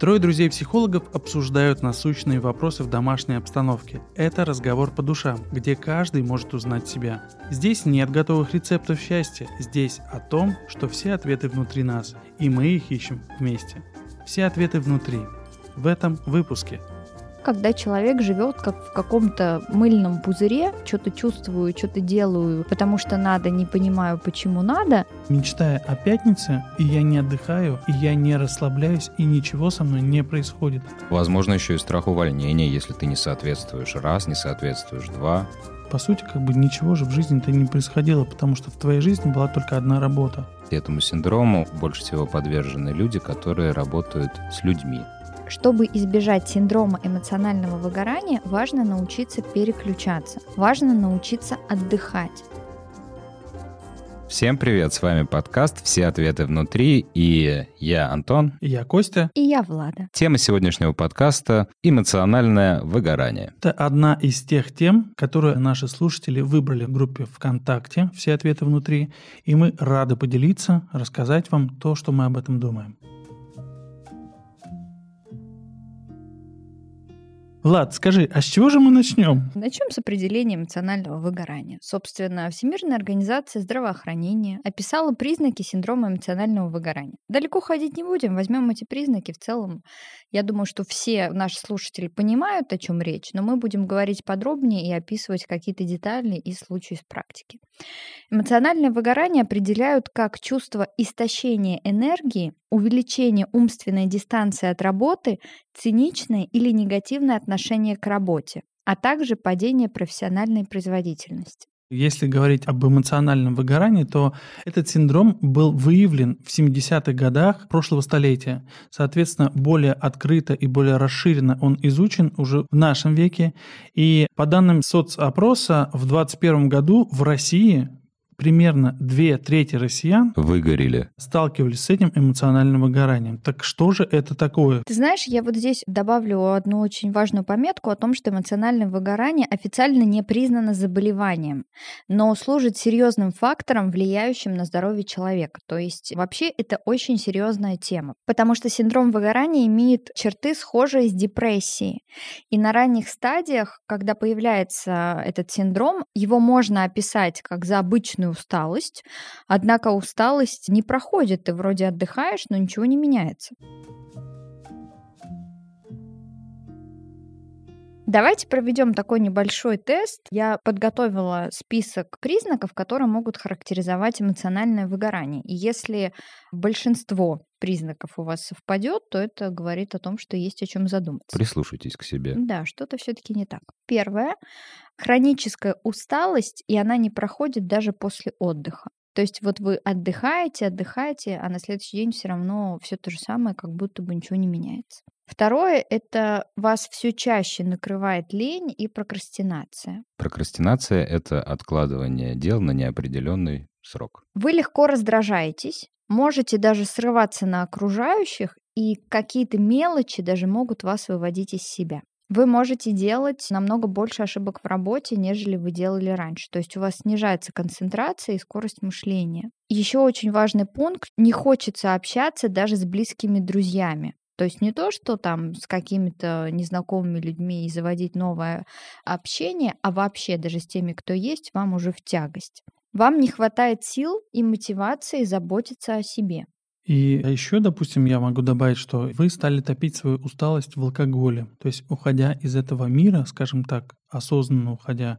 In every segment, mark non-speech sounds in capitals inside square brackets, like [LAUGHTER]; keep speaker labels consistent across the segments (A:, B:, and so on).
A: Трое друзей-психологов обсуждают насущные вопросы в домашней обстановке. Это разговор по душам, где каждый может узнать себя. Здесь нет готовых рецептов счастья, здесь о том, что все ответы внутри нас, и мы их ищем вместе. Все ответы внутри. В этом выпуске –
B: когда человек живет как в каком-то мыльном пузыре, что-то чувствую, что-то делаю, потому что надо, не понимаю, почему надо.
A: Мечтая о пятнице, и я не отдыхаю, и я не расслабляюсь, и ничего со мной не происходит.
C: Возможно, еще и страх увольнения, если ты не соответствуешь раз, не соответствуешь два.
A: По сути, как бы ничего же в жизни-то не происходило, потому что в твоей жизни была только одна работа.
C: Этому синдрому больше всего подвержены люди, которые работают с людьми.
B: Чтобы избежать синдрома эмоционального выгорания, важно научиться переключаться, важно научиться отдыхать.
C: Всем привет, с вами подкаст «Все ответы внутри» и я Антон.
A: И я Костя.
B: И я Влада.
C: Тема сегодняшнего подкаста – эмоциональное выгорание.
A: Это одна из тех тем, которые наши слушатели выбрали в группе ВКонтакте «Все ответы внутри», и мы рады поделиться, рассказать вам то, что мы об этом думаем. Влад, скажи, а с чего же мы начнем?
B: Начнем с определения эмоционального выгорания. Собственно, Всемирная организация здравоохранения описала признаки синдрома эмоционального выгорания. Далеко ходить не будем, возьмем эти признаки в целом. Я думаю, что все наши слушатели понимают, о чем речь, но мы будем говорить подробнее и описывать какие-то детали и случаи из практики. Эмоциональное выгорание определяют как чувство истощения энергии, увеличение умственной дистанции от работы, циничное или негативное отношение к работе, а также падение профессиональной производительности.
A: Если говорить об эмоциональном выгорании, то этот синдром был выявлен в 70-х годах прошлого столетия. Соответственно, более открыто и более расширенно он изучен уже в нашем веке. И по данным соцопроса, в 2021 году в России примерно две трети россиян
C: выгорели,
A: сталкивались с этим эмоциональным выгоранием. Так что же это такое?
B: Ты знаешь, я вот здесь добавлю одну очень важную пометку о том, что эмоциональное выгорание официально не признано заболеванием, но служит серьезным фактором, влияющим на здоровье человека. То есть вообще это очень серьезная тема, потому что синдром выгорания имеет черты, схожие с депрессией. И на ранних стадиях, когда появляется этот синдром, его можно описать как за обычную усталость. Однако усталость не проходит, ты вроде отдыхаешь, но ничего не меняется. Давайте проведем такой небольшой тест. Я подготовила список признаков, которые могут характеризовать эмоциональное выгорание. И если большинство признаков у вас совпадет, то это говорит о том, что есть о чем задуматься.
C: Прислушайтесь к себе.
B: Да, что-то все-таки не так. Первое хроническая усталость, и она не проходит даже после отдыха. То есть вот вы отдыхаете, отдыхаете, а на следующий день все равно все то же самое, как будто бы ничего не меняется. Второе — это вас все чаще накрывает лень и прокрастинация.
C: Прокрастинация — это откладывание дел на неопределенный срок.
B: Вы легко раздражаетесь, можете даже срываться на окружающих, и какие-то мелочи даже могут вас выводить из себя вы можете делать намного больше ошибок в работе, нежели вы делали раньше. То есть у вас снижается концентрация и скорость мышления. Еще очень важный пункт. Не хочется общаться даже с близкими друзьями. То есть не то, что там с какими-то незнакомыми людьми и заводить новое общение, а вообще даже с теми, кто есть, вам уже в тягость. Вам не хватает сил и мотивации заботиться о себе.
A: И еще, допустим, я могу добавить, что вы стали топить свою усталость в алкоголе. То есть, уходя из этого мира, скажем так, осознанно уходя,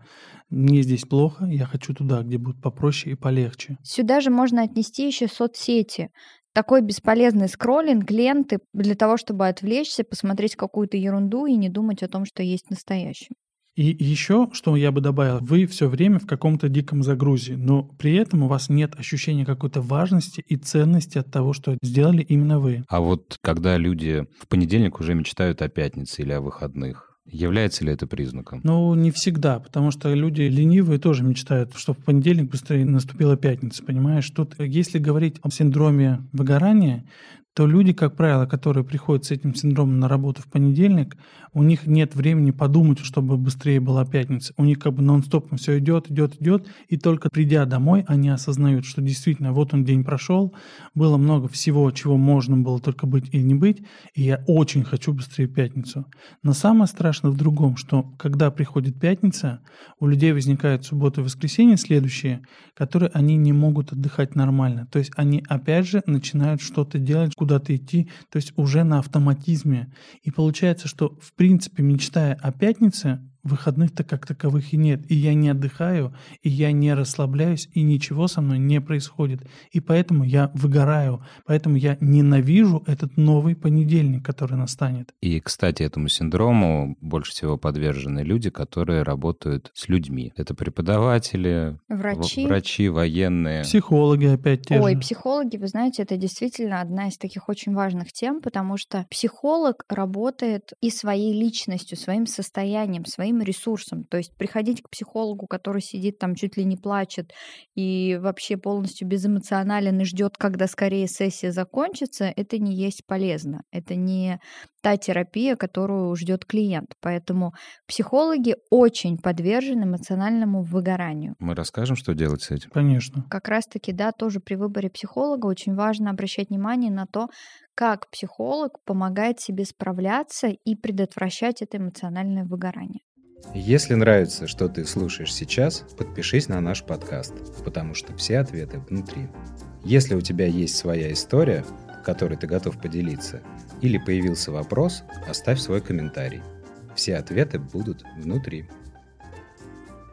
A: мне здесь плохо, я хочу туда, где будет попроще и полегче.
B: Сюда же можно отнести еще соцсети. Такой бесполезный скроллинг ленты для того, чтобы отвлечься, посмотреть какую-то ерунду и не думать о том, что есть настоящее.
A: И еще, что я бы добавил, вы все время в каком-то диком загрузе, но при этом у вас нет ощущения какой-то важности и ценности от того, что сделали именно вы.
C: А вот когда люди в понедельник уже мечтают о пятнице или о выходных, Является ли это признаком?
A: Ну, не всегда, потому что люди ленивые тоже мечтают, что в понедельник быстрее наступила пятница, понимаешь? Тут, если говорить о синдроме выгорания, то люди, как правило, которые приходят с этим синдромом на работу в понедельник, у них нет времени подумать, чтобы быстрее была пятница. У них как бы нон-стопом все идет, идет, идет, и только придя домой, они осознают, что действительно вот он день прошел, было много всего, чего можно было только быть и не быть, и я очень хочу быстрее пятницу. Но самое страшное в другом, что когда приходит пятница, у людей возникают суббота и воскресенье следующие, которые они не могут отдыхать нормально. То есть они опять же начинают что-то делать, куда-то идти, то есть уже на автоматизме. И получается, что в принципе, мечтая о пятнице, выходных-то как таковых и нет. И я не отдыхаю, и я не расслабляюсь, и ничего со мной не происходит. И поэтому я выгораю, поэтому я ненавижу этот новый понедельник, который настанет.
C: И, кстати, этому синдрому больше всего подвержены люди, которые работают с людьми. Это преподаватели,
B: врачи,
C: врачи военные.
A: Психологи опять те
B: Ой,
A: же.
B: психологи, вы знаете, это действительно одна из таких очень важных тем, потому что психолог работает и своей личностью, своим состоянием, своим своим ресурсом. То есть приходить к психологу, который сидит там чуть ли не плачет и вообще полностью безэмоционален и ждет, когда скорее сессия закончится, это не есть полезно. Это не та терапия, которую ждет клиент. Поэтому психологи очень подвержены эмоциональному выгоранию.
C: Мы расскажем, что делать с этим?
A: Конечно.
B: Как раз-таки, да, тоже при выборе психолога очень важно обращать внимание на то, как психолог помогает себе справляться и предотвращать это эмоциональное выгорание.
D: Если нравится, что ты слушаешь сейчас, подпишись на наш подкаст, потому что все ответы внутри. Если у тебя есть своя история, которой ты готов поделиться, или появился вопрос, оставь свой комментарий. Все ответы будут внутри.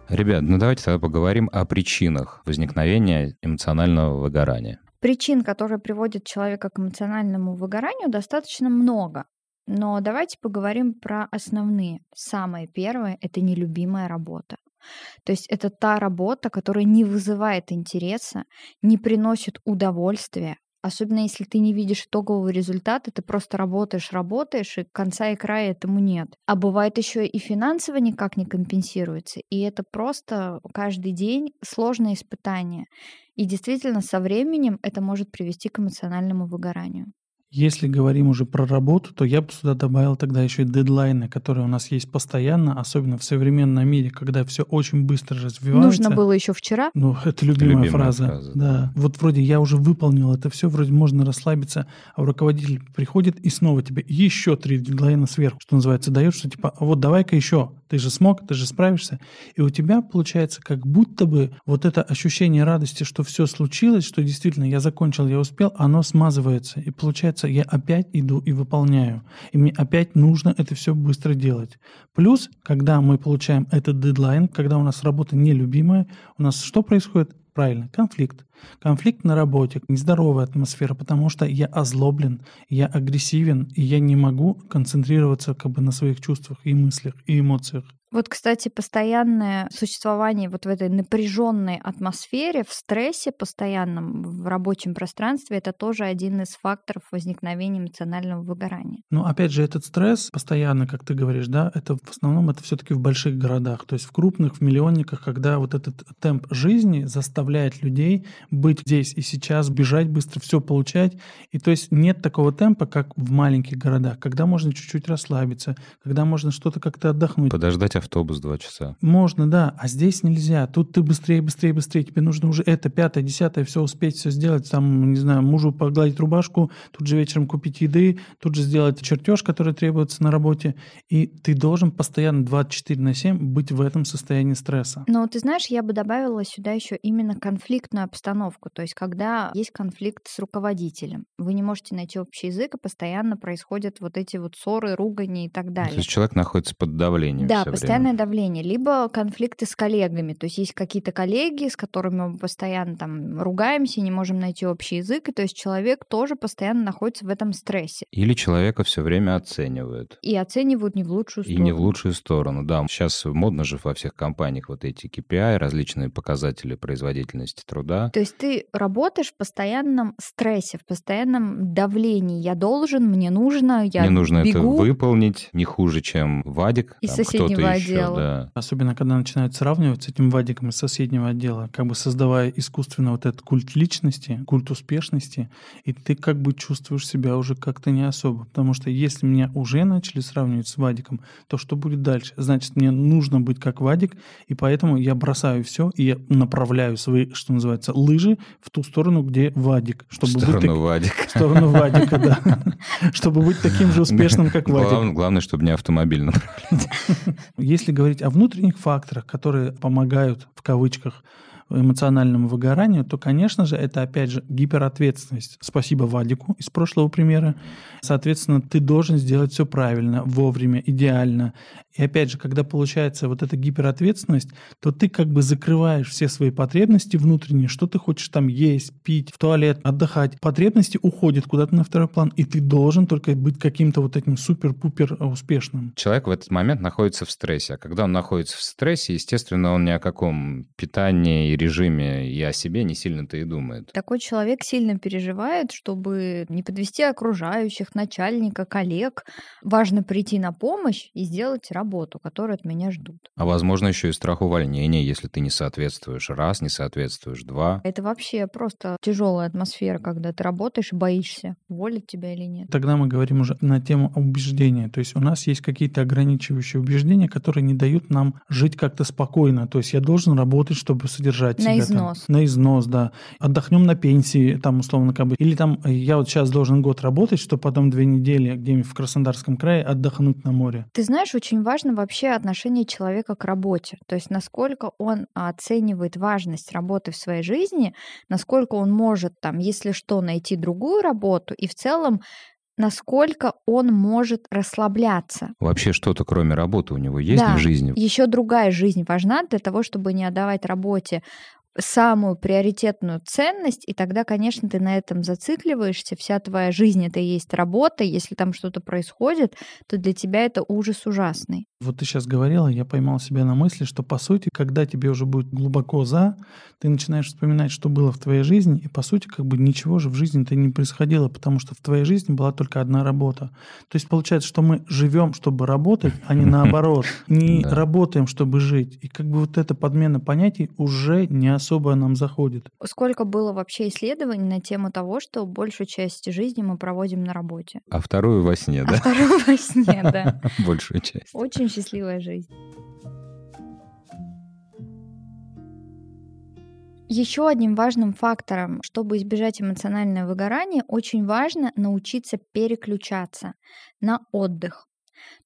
C: Ребят, ну давайте тогда поговорим о причинах возникновения эмоционального выгорания.
B: Причин, которые приводят человека к эмоциональному выгоранию, достаточно много. Но давайте поговорим про основные. Самое первое — это нелюбимая работа. То есть это та работа, которая не вызывает интереса, не приносит удовольствия, особенно если ты не видишь итогового результата, ты просто работаешь, работаешь, и конца и края этому нет. А бывает еще и финансово никак не компенсируется, и это просто каждый день сложное испытание. И действительно, со временем это может привести к эмоциональному выгоранию.
A: Если говорим уже про работу, то я бы сюда добавил тогда еще и дедлайны, которые у нас есть постоянно, особенно в современном мире, когда все очень быстро развивается.
B: Нужно было еще вчера.
A: Ну, это любимая,
C: Любимая
A: фраза.
C: фраза,
A: да.
C: да.
A: Вот вроде я уже выполнил это все, вроде можно расслабиться, а руководитель приходит и снова тебе еще три дедлайна сверху, что называется, дает, что типа, «А вот давай-ка еще, ты же смог, ты же справишься. И у тебя получается как будто бы вот это ощущение радости, что все случилось, что действительно я закончил, я успел, оно смазывается. И получается, я опять иду и выполняю. И мне опять нужно это все быстро делать. Плюс, когда мы получаем этот дедлайн, когда у нас работа нелюбимая, у нас что происходит? Правильно, конфликт. Конфликт на работе, нездоровая атмосфера, потому что я озлоблен, я агрессивен, и я не могу концентрироваться как бы на своих чувствах и мыслях и эмоциях.
B: Вот, кстати, постоянное существование вот в этой напряженной атмосфере, в стрессе постоянном, в рабочем пространстве, это тоже один из факторов возникновения эмоционального выгорания.
A: Но опять же, этот стресс постоянно, как ты говоришь, да, это в основном это все-таки в больших городах, то есть в крупных, в миллионниках, когда вот этот темп жизни заставляет людей быть здесь и сейчас, бежать быстро, все получать. И то есть нет такого темпа, как в маленьких городах, когда можно чуть-чуть расслабиться, когда можно что-то как-то отдохнуть.
C: Подождать автобус два часа.
A: Можно, да, а здесь нельзя. Тут ты быстрее, быстрее, быстрее. Тебе нужно уже это, пятое, десятое, все успеть, все сделать. Там, не знаю, мужу погладить рубашку, тут же вечером купить еды, тут же сделать чертеж, который требуется на работе. И ты должен постоянно 24 на 7 быть в этом состоянии стресса.
B: Но ты знаешь, я бы добавила сюда еще именно конфликтную обстановку. То есть, когда есть конфликт с руководителем, вы не можете найти общий язык, и постоянно происходят вот эти вот ссоры, ругани и так
C: То
B: далее.
C: есть человек находится под давлением
B: Да, постоянное
C: время.
B: давление, либо конфликты с коллегами. То есть есть какие-то коллеги, с которыми мы постоянно там ругаемся, не можем найти общий язык, и то есть человек тоже постоянно находится в этом стрессе
C: Или человека все время оценивают.
B: и оценивают не в лучшую
C: И
B: сторону.
C: не в лучшую сторону, да. Сейчас модно же во всех компаниях вот эти KPI, различные показатели производительности труда.
B: То есть есть ты работаешь в постоянном стрессе, в постоянном давлении. Я должен, мне нужно, я
C: Мне нужно это
B: бегу.
C: выполнить не хуже, чем Вадик.
B: Из
C: там
B: соседнего
C: кто-то еще,
B: отдела.
C: да.
A: Особенно, когда начинают сравнивать с этим Вадиком из соседнего отдела, как бы создавая искусственно вот этот культ личности, культ успешности, и ты как бы чувствуешь себя уже как-то не особо. Потому что если меня уже начали сравнивать с Вадиком, то что будет дальше? Значит, мне нужно быть как Вадик, и поэтому я бросаю все, и я направляю свои, что называется, лыжи в ту сторону, где Вадик.
C: В
A: Чтобы быть
C: сторону
A: так-
C: Вадика.
A: в сторону Вадика, да. [LAUGHS] Чтобы быть таким же успешным, как Вадик.
C: Главное, главное, чтобы не автомобиль направлять. [LAUGHS]
A: Если говорить о внутренних факторах, которые помогают, в кавычках, эмоциональному выгоранию, то, конечно же, это, опять же, гиперответственность. Спасибо Вадику из прошлого примера. Соответственно, ты должен сделать все правильно, вовремя, идеально. И опять же, когда получается вот эта гиперответственность, то ты как бы закрываешь все свои потребности внутренние, что ты хочешь там есть, пить, в туалет, отдыхать. Потребности уходят куда-то на второй план, и ты должен только быть каким-то вот этим супер-пупер успешным.
C: Человек в этот момент находится в стрессе. А когда он находится в стрессе, естественно, он ни о каком питании и режиме и о себе не сильно-то и думает.
B: Такой человек сильно переживает, чтобы не подвести окружающих, начальника, коллег. Важно прийти на помощь и сделать работу, которую от меня ждут.
C: А возможно, еще и страх увольнения, если ты не соответствуешь раз, не соответствуешь два.
B: Это вообще просто тяжелая атмосфера, когда ты работаешь и боишься, уволят тебя или нет.
A: Тогда мы говорим уже на тему убеждения. То есть у нас есть какие-то ограничивающие убеждения, которые не дают нам жить как-то спокойно. То есть я должен работать, чтобы содержать
B: На
A: себя. там.
B: износ.
A: на износ, да. Отдохнем на пенсии, там условно как бы. Или там я вот сейчас должен год работать, чтобы потом две недели где-нибудь в Краснодарском крае отдохнуть на море.
B: Ты знаешь, очень важно вообще отношение человека к работе. То есть насколько он оценивает важность работы в своей жизни, насколько он может там, если что, найти другую работу, и в целом насколько он может расслабляться.
C: Вообще что-то кроме работы у него есть
B: Да.
C: в жизни?
B: Еще другая жизнь важна для того, чтобы не отдавать работе самую приоритетную ценность, и тогда, конечно, ты на этом зацикливаешься, вся твоя жизнь это и есть работа, если там что-то происходит, то для тебя это ужас ужасный.
A: Вот ты сейчас говорила, я поймал себя на мысли, что по сути, когда тебе уже будет глубоко за, ты начинаешь вспоминать, что было в твоей жизни, и по сути, как бы ничего же в жизни-то не происходило, потому что в твоей жизни была только одна работа. То есть получается, что мы живем, чтобы работать, а не наоборот. [LAUGHS] Не работаем, чтобы жить. И как бы вот эта подмена понятий уже не особо нам заходит.
B: Сколько было вообще исследований на тему того, что большую часть жизни мы проводим на работе.
C: А вторую во сне,
B: А
C: да?
B: вторую во сне, да. [LAUGHS]
C: Большую часть.
B: Очень счастливая жизнь. Еще одним важным фактором, чтобы избежать эмоционального выгорания, очень важно научиться переключаться на отдых.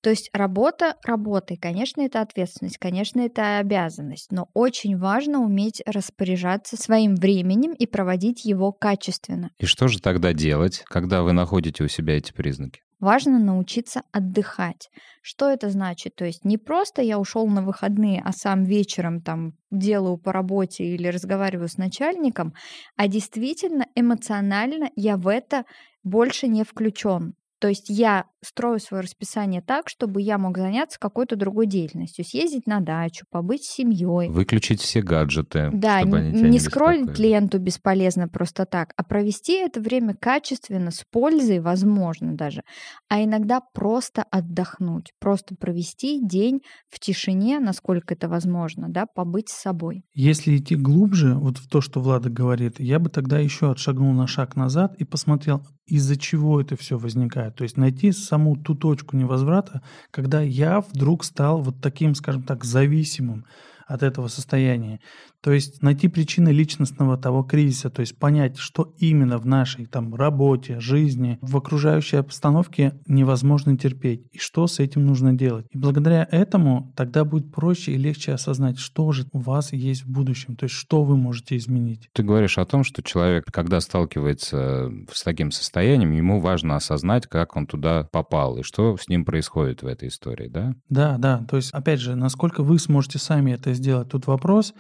B: То есть работа работой, конечно, это ответственность, конечно, это обязанность, но очень важно уметь распоряжаться своим временем и проводить его качественно.
C: И что же тогда делать, когда вы находите у себя эти признаки?
B: Важно научиться отдыхать. Что это значит? То есть не просто я ушел на выходные, а сам вечером там делаю по работе или разговариваю с начальником, а действительно эмоционально я в это больше не включен. То есть я строю свое расписание так, чтобы я мог заняться какой-то другой деятельностью, съездить на дачу, побыть с семьей.
C: Выключить все гаджеты,
B: Да,
C: чтобы
B: н-
C: они тебя
B: не
C: не
B: скроллить
C: беспокоили.
B: ленту бесполезно просто так, а провести это время качественно, с пользой, возможно даже, а иногда просто отдохнуть, просто провести день в тишине, насколько это возможно, да, побыть с собой.
A: Если идти глубже, вот в то, что Влада говорит, я бы тогда еще отшагнул на шаг назад и посмотрел, из-за чего это все возникает. То есть найти саму ту точку невозврата, когда я вдруг стал вот таким, скажем так, зависимым от этого состояния. То есть найти причины личностного того кризиса, то есть понять, что именно в нашей там работе, жизни, в окружающей обстановке невозможно терпеть, и что с этим нужно делать. И благодаря этому тогда будет проще и легче осознать, что же у вас есть в будущем, то есть что вы можете изменить.
C: Ты говоришь о том, что человек, когда сталкивается с таким состоянием, ему важно осознать, как он туда попал и что с ним происходит в этой истории, да?
A: Да, да, то есть опять же, насколько вы сможете сами это сделать, тут вопрос.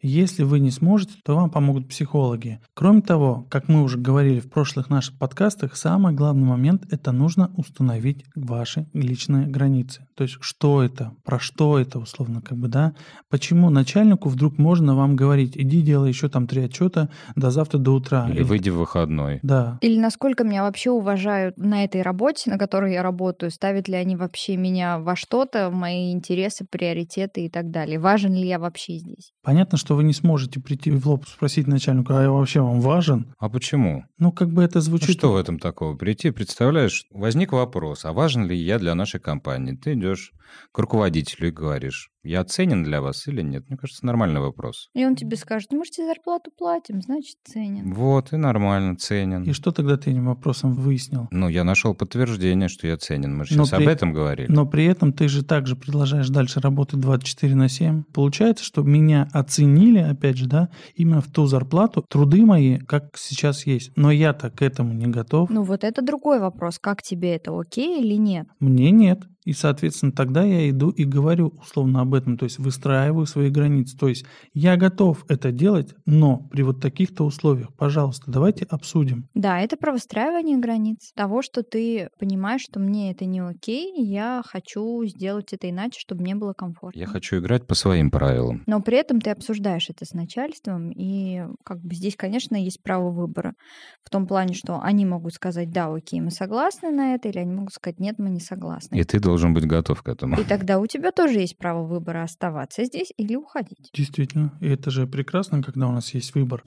A: Если вы не сможете, то вам помогут психологи. Кроме того, как мы уже говорили в прошлых наших подкастах, самый главный момент – это нужно установить ваши личные границы. То есть что это, про что это, условно, как бы, да? Почему начальнику вдруг можно вам говорить, иди делай еще там три отчета до завтра до утра.
C: Или, Или выйди в выходной.
A: Да.
B: Или насколько меня вообще уважают на этой работе, на которой я работаю, ставят ли они вообще меня во что-то, в мои интересы, приоритеты и так далее. Важен ли я вообще здесь?
A: Понятно, что вы не сможете прийти в лоб спросить начальнику, а я вообще вам важен?
C: А почему?
A: Ну, как бы это звучит...
C: Ну, что в этом такого? Прийти, представляешь, возник вопрос, а важен ли я для нашей компании? Ты идешь müdür, к руководителю и говоришь, я ценен для вас или нет? Мне кажется, нормальный вопрос.
B: И он тебе скажет, мы же тебе зарплату платим, значит, ценен.
C: Вот, и нормально, ценен.
A: И что тогда ты этим вопросом выяснил?
C: Ну, я нашел подтверждение, что я ценен. Мы же сейчас при... об этом говорили.
A: Но при этом ты же также продолжаешь дальше работать 24 на 7. Получается, что меня оценили, опять же, да, именно в ту зарплату, труды мои, как сейчас есть. Но я-то к этому не готов.
B: Ну, вот это другой вопрос. Как тебе это, окей или нет?
A: Мне нет. И, соответственно, тогда я иду и говорю условно об этом, то есть выстраиваю свои границы. То есть я готов это делать, но при вот таких-то условиях, пожалуйста, давайте обсудим.
B: Да, это про выстраивание границ. Того, что ты понимаешь, что мне это не окей, я хочу сделать это иначе, чтобы мне было комфортно.
C: Я хочу играть по своим правилам.
B: Но при этом ты обсуждаешь это с начальством, и как бы здесь, конечно, есть право выбора. В том плане, что они могут сказать, да, окей, мы согласны на это, или они могут сказать, нет, мы не согласны.
C: И ты должен быть готов к этому.
B: И тогда у тебя тоже есть право выбора оставаться здесь или уходить.
A: Действительно. И это же прекрасно, когда у нас есть выбор.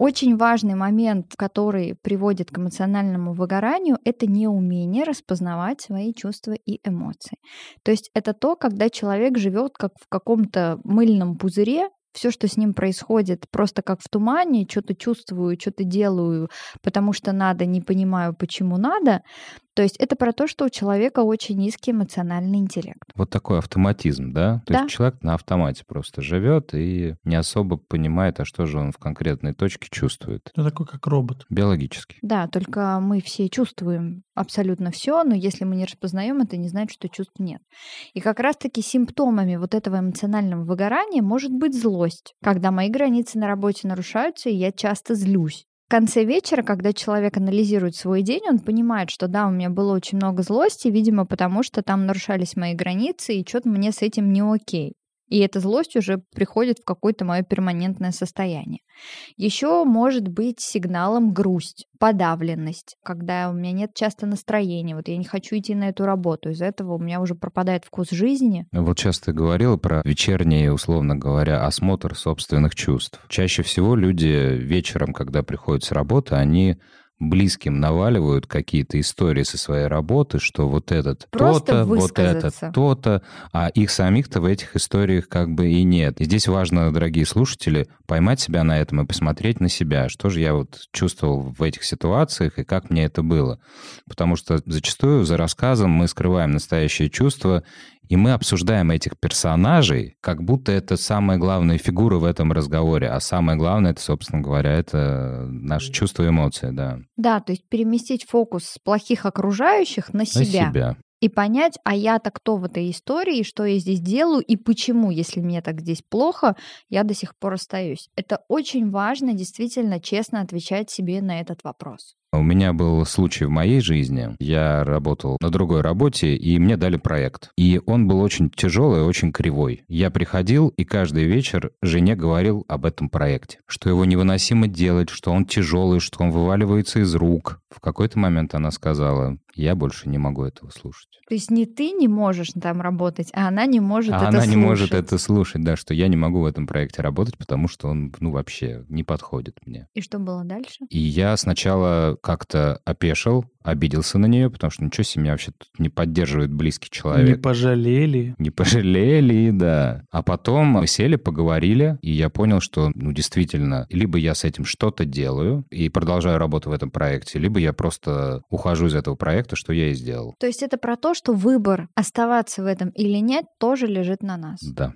B: Очень важный момент, который приводит к эмоциональному выгоранию, это неумение распознавать свои чувства и эмоции. То есть это то, когда человек живет как в каком-то мыльном пузыре, все, что с ним происходит, просто как в тумане, что-то чувствую, что-то делаю, потому что надо, не понимаю, почему надо. То есть это про то, что у человека очень низкий эмоциональный интеллект.
C: Вот такой автоматизм, да? То
B: да.
C: есть человек на автомате просто живет и не особо понимает, а что же он в конкретной точке чувствует.
A: Это такой как робот.
C: Биологический.
B: Да, только мы все чувствуем абсолютно все, но если мы не распознаем, это не значит, что чувств нет. И как раз-таки симптомами вот этого эмоционального выгорания может быть злость, когда мои границы на работе нарушаются, и я часто злюсь. В конце вечера, когда человек анализирует свой день, он понимает, что да, у меня было очень много злости, видимо, потому что там нарушались мои границы, и что-то мне с этим не окей. И эта злость уже приходит в какое-то мое перманентное состояние. Еще может быть сигналом грусть, подавленность, когда у меня нет часто настроения, вот я не хочу идти на эту работу, из-за этого у меня уже пропадает вкус жизни.
C: Вот сейчас ты говорила про вечерний, условно говоря, осмотр собственных чувств. Чаще всего люди вечером, когда приходят с работы, они близким наваливают какие-то истории со своей работы, что вот этот то-то, вот этот то-то, а их самих-то в этих историях как бы и нет. И здесь важно, дорогие слушатели, поймать себя на этом и посмотреть на себя, что же я вот чувствовал в этих ситуациях и как мне это было. Потому что зачастую за рассказом мы скрываем настоящие чувства, и мы обсуждаем этих персонажей, как будто это самая главная фигура в этом разговоре. А самое главное, это, собственно говоря, это наши чувства и эмоции, да.
B: Да, то есть переместить фокус с плохих окружающих на себя.
C: На себя.
B: И понять, а я-то кто в этой истории, что я здесь делаю и почему, если мне так здесь плохо, я до сих пор остаюсь. Это очень важно действительно честно отвечать себе на этот вопрос.
C: У меня был случай в моей жизни. Я работал на другой работе, и мне дали проект. И он был очень тяжелый, очень кривой. Я приходил, и каждый вечер жене говорил об этом проекте. Что его невыносимо делать, что он тяжелый, что он вываливается из рук. В какой-то момент она сказала, я больше не могу этого слушать.
B: То есть не ты не можешь там работать, а она не может
C: а
B: это
C: она
B: слушать.
C: не может это слушать, да, что я не могу в этом проекте работать, потому что он, ну, вообще не подходит мне.
B: И что было дальше?
C: И я сначала как-то опешил, обиделся на нее, потому что ничего себе, меня вообще тут не поддерживает близкий человек.
A: Не пожалели.
C: Не пожалели, да. А потом мы сели, поговорили, и я понял, что, ну, действительно, либо я с этим что-то делаю и продолжаю работу в этом проекте, либо я просто ухожу из этого проекта, что я и сделал.
B: То есть это про то, что выбор оставаться в этом или нет тоже лежит на нас.
C: Да.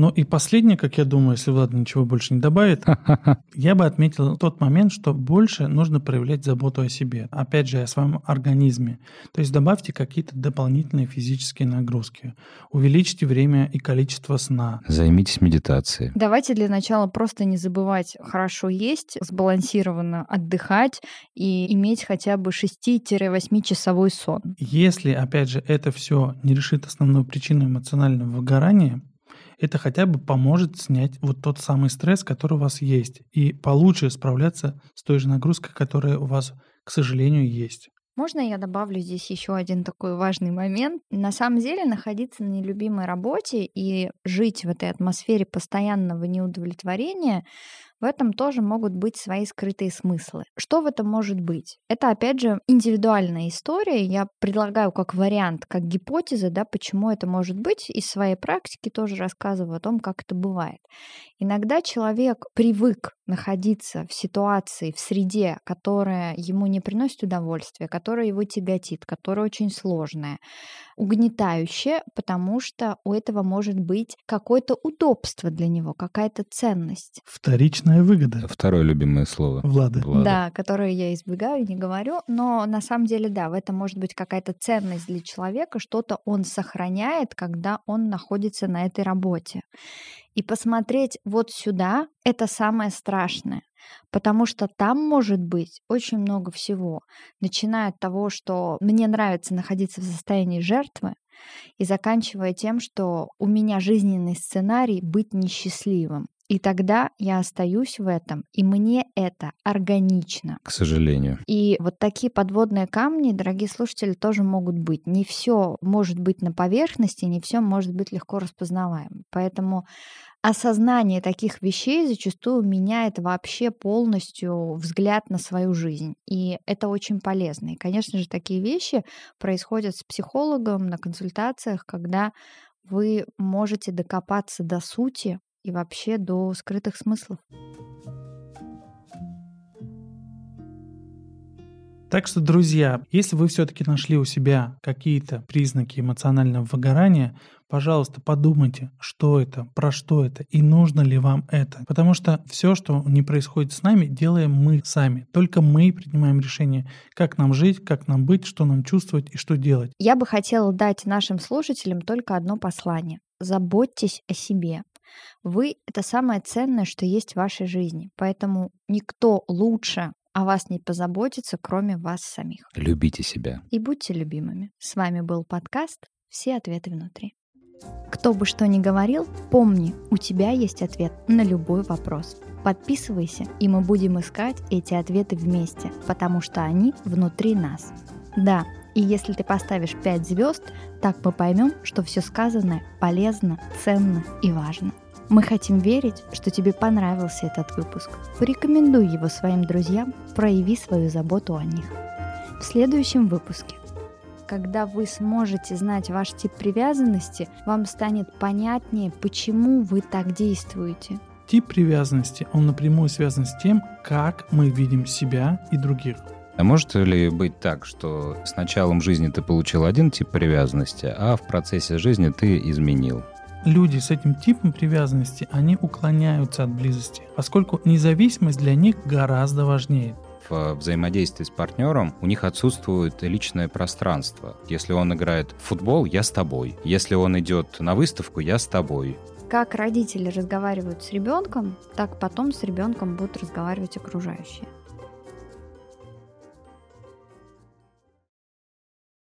A: Ну и последнее, как я думаю, если Влад ничего больше не добавит, [LAUGHS] я бы отметил тот момент, что больше нужно проявлять заботу о себе. Опять же, о своем организме. То есть добавьте какие-то дополнительные физические нагрузки. Увеличьте время и количество сна.
C: Займитесь медитацией.
B: Давайте для начала просто не забывать хорошо есть, сбалансированно отдыхать и иметь хотя бы 6-8 часовой сон.
A: Если, опять же, это все не решит основную причину эмоционального выгорания, это хотя бы поможет снять вот тот самый стресс, который у вас есть, и получше справляться с той же нагрузкой, которая у вас, к сожалению, есть.
B: Можно я добавлю здесь еще один такой важный момент? На самом деле находиться на нелюбимой работе и жить в этой атмосфере постоянного неудовлетворения в этом тоже могут быть свои скрытые смыслы. Что в этом может быть? Это, опять же, индивидуальная история. Я предлагаю как вариант, как гипотеза, да, почему это может быть. Из своей практики тоже рассказываю о том, как это бывает. Иногда человек привык находиться в ситуации, в среде, которая ему не приносит удовольствия, которая его тяготит, которая очень сложная, угнетающая, потому что у этого может быть какое-то удобство для него, какая-то ценность.
A: Вторичная выгода.
C: Второе любимое слово.
A: Влада.
C: Влада.
B: Да, которое я избегаю, не говорю, но на самом деле, да, в этом может быть какая-то ценность для человека, что-то он сохраняет, когда он находится на этой работе. И посмотреть вот сюда — это самое страшное. Потому что там может быть очень много всего, начиная от того, что мне нравится находиться в состоянии жертвы, и заканчивая тем, что у меня жизненный сценарий быть несчастливым. И тогда я остаюсь в этом, и мне это органично.
C: К сожалению.
B: И вот такие подводные камни, дорогие слушатели, тоже могут быть. Не все может быть на поверхности, не все может быть легко распознаваем. Поэтому осознание таких вещей зачастую меняет вообще полностью взгляд на свою жизнь. И это очень полезно. И, конечно же, такие вещи происходят с психологом на консультациях, когда вы можете докопаться до сути и вообще до скрытых смыслов.
A: Так что, друзья, если вы все-таки нашли у себя какие-то признаки эмоционального выгорания, пожалуйста, подумайте, что это, про что это и нужно ли вам это. Потому что все, что не происходит с нами, делаем мы сами. Только мы принимаем решение, как нам жить, как нам быть, что нам чувствовать и что делать.
B: Я бы хотела дать нашим слушателям только одно послание. Заботьтесь о себе. Вы — это самое ценное, что есть в вашей жизни. Поэтому никто лучше о вас не позаботится, кроме вас самих.
C: Любите себя.
B: И будьте любимыми. С вами был подкаст «Все ответы внутри». Кто бы что ни говорил, помни, у тебя есть ответ на любой вопрос. Подписывайся, и мы будем искать эти ответы вместе, потому что они внутри нас. Да, и если ты поставишь 5 звезд, так мы поймем, что все сказанное полезно, ценно и важно. Мы хотим верить, что тебе понравился этот выпуск. Порекомендуй его своим друзьям, прояви свою заботу о них. В следующем выпуске когда вы сможете знать ваш тип привязанности, вам станет понятнее, почему вы так действуете.
A: Тип привязанности, он напрямую связан с тем, как мы видим себя и других.
C: А может ли быть так, что с началом жизни ты получил один тип привязанности, а в процессе жизни ты изменил?
A: Люди с этим типом привязанности, они уклоняются от близости, поскольку независимость для них гораздо важнее.
C: В взаимодействии с партнером у них отсутствует личное пространство. Если он играет в футбол, я с тобой. Если он идет на выставку, я с тобой.
B: Как родители разговаривают с ребенком, так потом с ребенком будут разговаривать окружающие.